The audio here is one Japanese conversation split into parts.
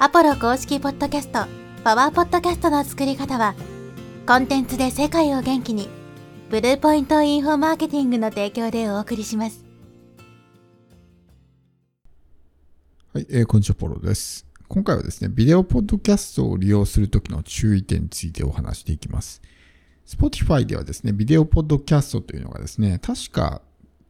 アポロ公式ポッドキャスト、パワーポッドキャストの作り方は、コンテンツで世界を元気に、ブルーポイントインフォマーケティングの提供でお送りします。はい、えーこんにちは、ポロです。今回はですね、ビデオポッドキャストを利用するときの注意点についてお話していきます。Spotify ではですね、ビデオポッドキャストというのがですね、確か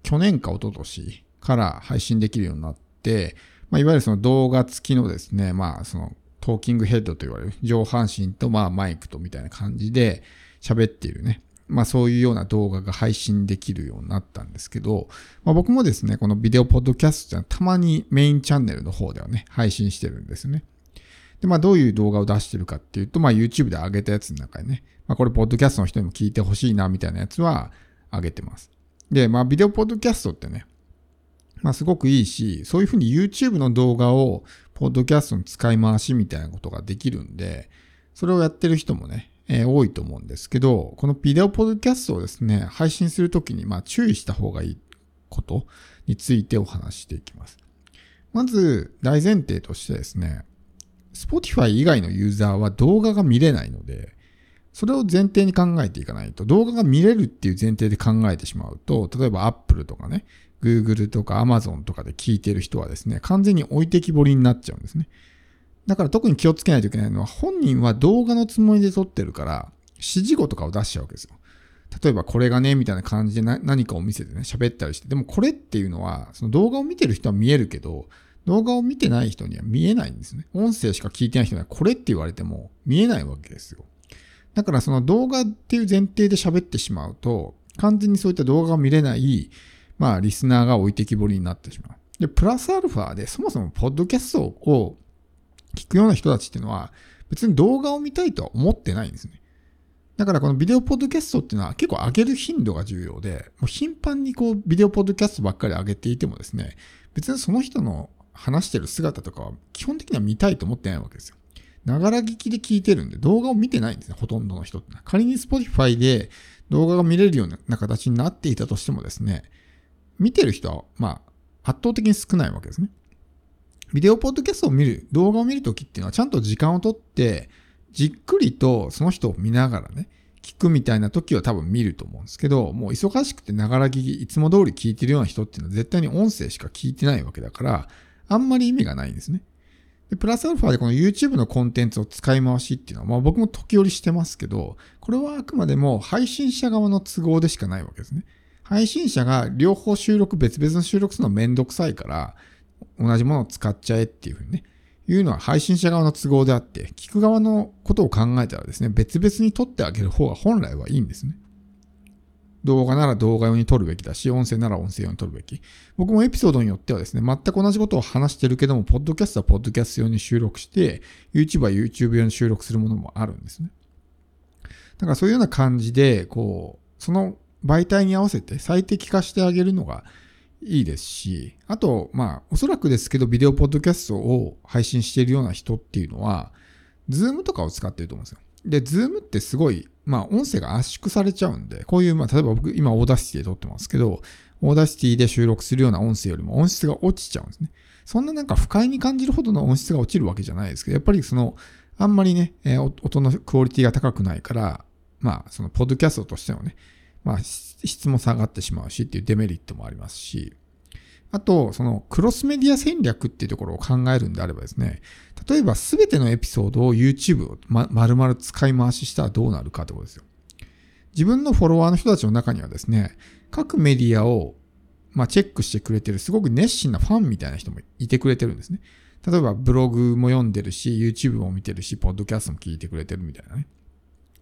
去年か一昨年から配信できるようになって、まあ、いわゆるその動画付きのですね、まあ、そのトーキングヘッドと言われる上半身とまあマイクとみたいな感じで喋っているね、まあそういうような動画が配信できるようになったんですけど、まあ僕もですね、このビデオポッドキャストってのはたまにメインチャンネルの方ではね、配信してるんですね。で、まあどういう動画を出してるかっていうと、まあ YouTube で上げたやつの中にね、まあこれポッドキャストの人にも聞いてほしいなみたいなやつは上げてます。で、まあビデオポッドキャストってね、まあすごくいいし、そういうふうに YouTube の動画をポッドキャストの使い回しみたいなことができるんで、それをやってる人もね、えー多いと思うんですけど、このビデオポッドキャストをですね、配信するときにまあ注意した方がいいことについてお話ししていきます。まず、大前提としてですね、Spotify 以外のユーザーは動画が見れないので、それを前提に考えていかないと、動画が見れるっていう前提で考えてしまうと、例えば Apple とかね、Google とか Amazon とかで聞いてる人はですね、完全に置いてきぼりになっちゃうんですね。だから特に気をつけないといけないのは、本人は動画のつもりで撮ってるから、指示語とかを出しちゃうわけですよ。例えばこれがね、みたいな感じで何かを見せてね、喋ったりして。でもこれっていうのは、その動画を見てる人は見えるけど、動画を見てない人には見えないんですね。音声しか聞いてない人にはこれって言われても見えないわけですよ。だからその動画っていう前提で喋ってしまうと、完全にそういった動画を見れない、まあリスナーが置いてきぼりになってしまう。で、プラスアルファでそもそもポッドキャストを聞くような人たちっていうのは、別に動画を見たいとは思ってないんですね。だからこのビデオポッドキャストっていうのは結構上げる頻度が重要で、もう頻繁にこうビデオポッドキャストばっかり上げていてもですね、別にその人の話してる姿とかは基本的には見たいと思ってないわけですよ。ながら聞きで聞いてるんで動画を見てないんですね、ほとんどの人って。仮に Spotify で動画が見れるような形になっていたとしてもですね、見てる人は、まあ、圧倒的に少ないわけですね。ビデオポッドキャストを見る、動画を見るときっていうのはちゃんと時間をとって、じっくりとその人を見ながらね、聞くみたいな時は多分見ると思うんですけど、もう忙しくてながら聞き、いつも通り聞いてるような人っていうのは絶対に音声しか聞いてないわけだから、あんまり意味がないんですね。で、プラスアルファでこの YouTube のコンテンツを使い回しっていうのは、まあ僕も時折してますけど、これはあくまでも配信者側の都合でしかないわけですね。配信者が両方収録、別々の収録するのめんどくさいから、同じものを使っちゃえっていうふうにね、いうのは配信者側の都合であって、聞く側のことを考えたらですね、別々に撮ってあげる方が本来はいいんですね。動画なら動画用に撮るべきだし、音声なら音声用に撮るべき。僕もエピソードによってはですね、全く同じことを話してるけども、ポッドキャストはポッドキャスト用に収録して、YouTube は YouTube 用に収録するものもあるんですね。だからそういうような感じで、こう、その媒体に合わせて最適化してあげるのがいいですし、あと、まあ、おそらくですけど、ビデオポッドキャストを配信しているような人っていうのは、 Zoom とかを使ってると思うんですよ。で、 Zoom ってすごい、まあ、音声が圧縮されちゃうんで、こういう、まあ、例えば僕、今、 Audacity で撮ってますけど、Audacity で収録するような音声よりも音質が落ちちゃうんですね。そんななんか不快に感じるほどの音質が落ちるわけじゃないですけど、やっぱりその、あんまりね、えー音のクオリティが高くないから、まあ、その、ポッドキャストとしてのね、まあ、質も下がってしまうしっていうデメリットもありますし、あと、そのクロスメディア戦略っていうところを考えるんであればですね、例えばすべてのエピソードを YouTube をま丸々使い回ししたらどうなるかってことですよ。自分のフォロワーの人たちの中にはですね、各メディアをまあチェックしてくれてるすごく熱心なファンみたいな人もいてくれてるんですね。例えばブログも読んでるし、YouTube も見てるし、ポッドキャストも聞いてくれてるみたいなね。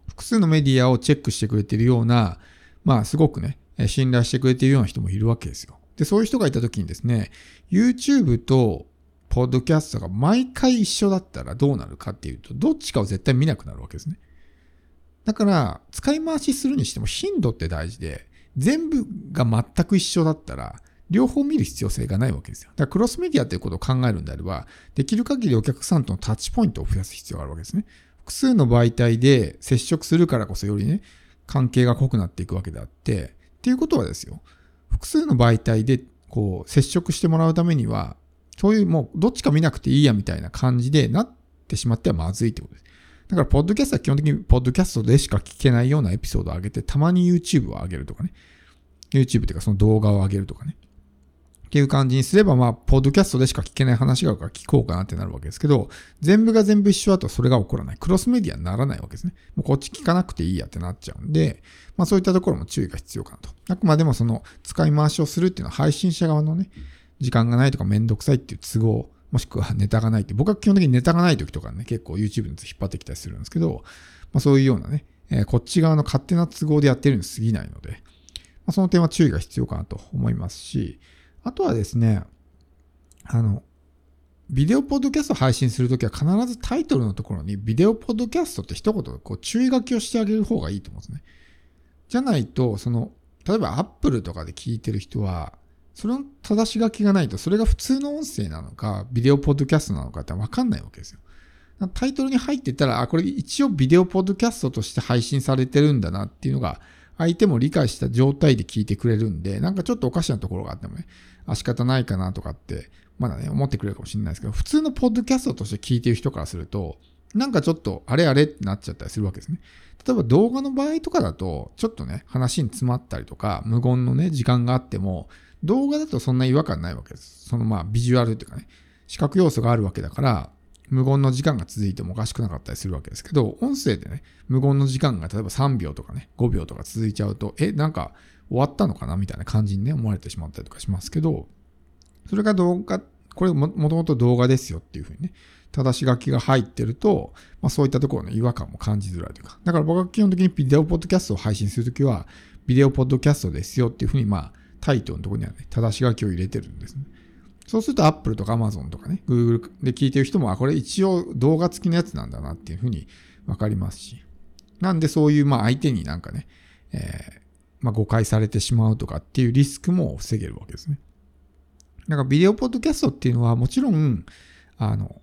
複数のメディアをチェックしてくれてるような、まあすごくね、信頼してくれているような人もいるわけですよ。で、そういう人がいた時にですね、YouTube とポッドキャストが毎回一緒だったらどうなるかっていうと、どっちかを絶対見なくなるわけですね。だから、使い回しするにしても頻度って大事で、全部が全く一緒だったら、両方見る必要性がないわけですよ。だからクロスメディアということを考えるんであれば、できる限りお客さんとのタッチポイントを増やす必要があるわけですね。複数の媒体で接触するからこそよりね、関係が濃くなっていくわけであって、っていうことはですよ、複数の媒体でこう接触してもらうためには、そういうもうどっちか見なくていいやみたいな感じでなってしまってはまずいってことです。だから、ポッドキャストは基本的にポッドキャストでしか聞けないようなエピソードを上げて、たまに YouTube を上げるとかね。YouTube っていうかその動画を上げるとかね。っていう感じにすれば、まあ、ポッドキャストでしか聞けない話があるから聞こうかなってなるわけですけど、全部が全部一緒だとそれが起こらない。クロスメディアにならないわけですね。もうこっち聞かなくていいやってなっちゃうんで、まあそういったところも注意が必要かなと。あくまでもその使い回しをするっていうのは配信者側のね、時間がないとかめんどくさいっていう都合、もしくはネタがないって、僕は基本的にネタがない時とかね、結構 YouTube に引っ張ってきたりするんですけど、まあそういうようなね、えー、こっち側の勝手な都合でやってるに過ぎないので、まあ、その点は注意が必要かなと思いますし、あとはですね、あの、ビデオポッドキャスト配信するときは必ずタイトルのところにビデオポッドキャストって一言こう注意書きをしてあげる方がいいと思うんですね。じゃないと、その、例えば Apple とかで聞いてる人は、それの正し書きがないと、それが普通の音声なのか、ビデオポッドキャストなのかってわかんないわけですよ。タイトルに入ってたら、あ、これ一応ビデオポッドキャストとして配信されてるんだなっていうのが、相手も理解した状態で聞いてくれるんで、なんかちょっとおかしなところがあってもね、あ、仕方ないかなとかって、まだね、思ってくれるかもしれないですけど、普通のポッドキャストとして聞いてる人からすると、なんかちょっと、あれあれってなっちゃったりするわけですね。例えば動画の場合とかだと、ちょっとね、話に詰まったりとか、無言のね、時間があっても、動画だとそんな違和感ないわけです。そのまあ、ビジュアルっていうかね、視覚要素があるわけだから、無言の時間が続いてもおかしくなかったりするわけですけど、音声でね、無言の時間が例えば3秒とかね、5秒とか続いちゃうと、え、なんか終わったのかなみたいな感じにね、思われてしまったりとかしますけど、それが動画、これももともと動画ですよっていうふうにね、正し書きが入ってると、まあそういったところの違和感も感じづらいというか。だから僕は基本的にビデオポッドキャストを配信するときは、ビデオポッドキャストですよっていうふうに、まあ、タイトルのところにはね、正し書きを入れてるんですね。そうすると Apple とか Amazon とかね、Google で聞いてる人も、あ、これ一応動画付きのやつなんだなっていうふうにわかりますし。なんでそういう、まあ相手になんかね、えー、まあ誤解されてしまうとかっていうリスクも防げるわけですね。だからビデオポッドキャストっていうのはもちろん、あの、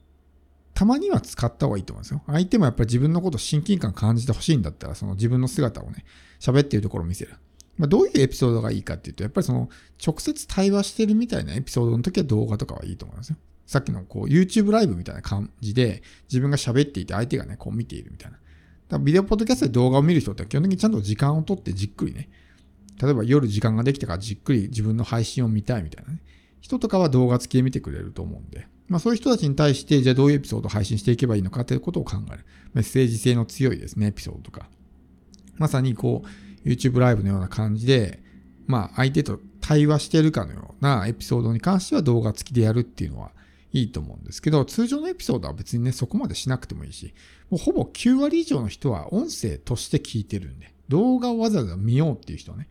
たまには使った方がいいと思うんですよ。相手もやっぱり自分のこと親近感感じてほしいんだったら、その自分の姿をね、喋ってるところを見せる。まあ、どういうエピソードがいいかっていうと、やっぱりその、直接対話してるみたいなエピソードの時は動画とかはいいと思いますよ。さっきのこう、YouTube ライブみたいな感じで、自分が喋っていて相手がね、こう見ているみたいな。だからビデオポッドキャストで動画を見る人って基本的にちゃんと時間をとってじっくりね、例えば夜時間ができたからじっくり自分の配信を見たいみたいなね。人とかは動画付きで見てくれると思うんで。まあそういう人たちに対して、じゃあどういうエピソードを配信していけばいいのかということを考える。メッセージ性の強いですね、エピソードとか。まさにこう、YouTube ライブのような感じで、まあ相手と対話してるかのようなエピソードに関しては動画付きでやるっていうのはいいと思うんですけど、通常のエピソードは別にね、そこまでしなくてもいいし、もうほぼ9割以上の人は音声として聞いてるんで、動画をわざわざ見ようっていう人はね、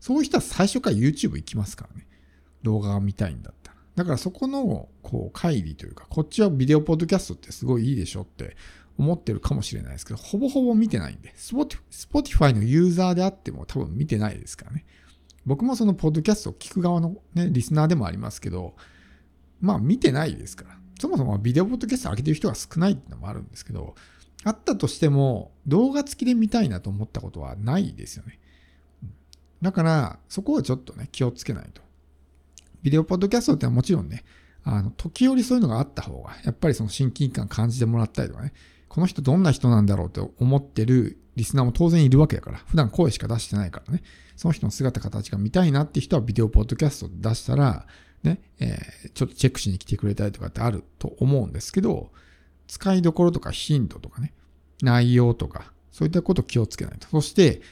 そういう人は最初から YouTube 行きますからね。動画が見たいんだったら。だからそこの、こう、乖離というか、こっちはビデオポッドキャストってすごいいいでしょって思ってるかもしれないですけど、ほぼほぼ見てないんで、Spotify のユーザーであっても多分見てないですからね。僕もそのポッドキャストを聞く側のね、リスナーでもありますけど、まあ見てないですから。そもそもビデオポッドキャスト上げてる人が少ないっていうのもあるんですけど、あったとしても動画付きで見たいなと思ったことはないですよね。だから、そこはちょっとね、気をつけないと。ビデオポッドキャストってはもちろんね、あの、時折そういうのがあった方が、やっぱりその親近感感じてもらったりとかね、この人どんな人なんだろうって思ってるリスナーも当然いるわけだから、普段声しか出してないからね、その人の姿形が見たいなって人はビデオポッドキャスト出したら、ね、えー、ちょっとチェックしに来てくれたりとかってあると思うんですけど、使いどころとか頻度とかね、内容とか、そういったことを気をつけないと。そして、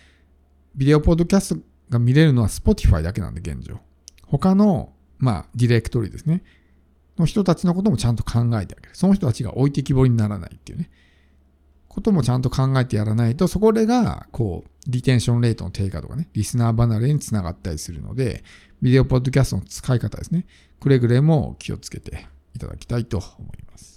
ビデオポッドキャストが見れるのは Spotify だけなんで、現状。他の、まあ、ディレクトリですね。の人たちのこともちゃんと考えてあげる。その人たちが置いてきぼりにならないっていうね。こともちゃんと考えてやらないと、そこでが、こう、リテンションレートの低下とかね、リスナー離れにつながったりするので、ビデオポッドキャストの使い方ですね。くれぐれも気をつけていただきたいと思います。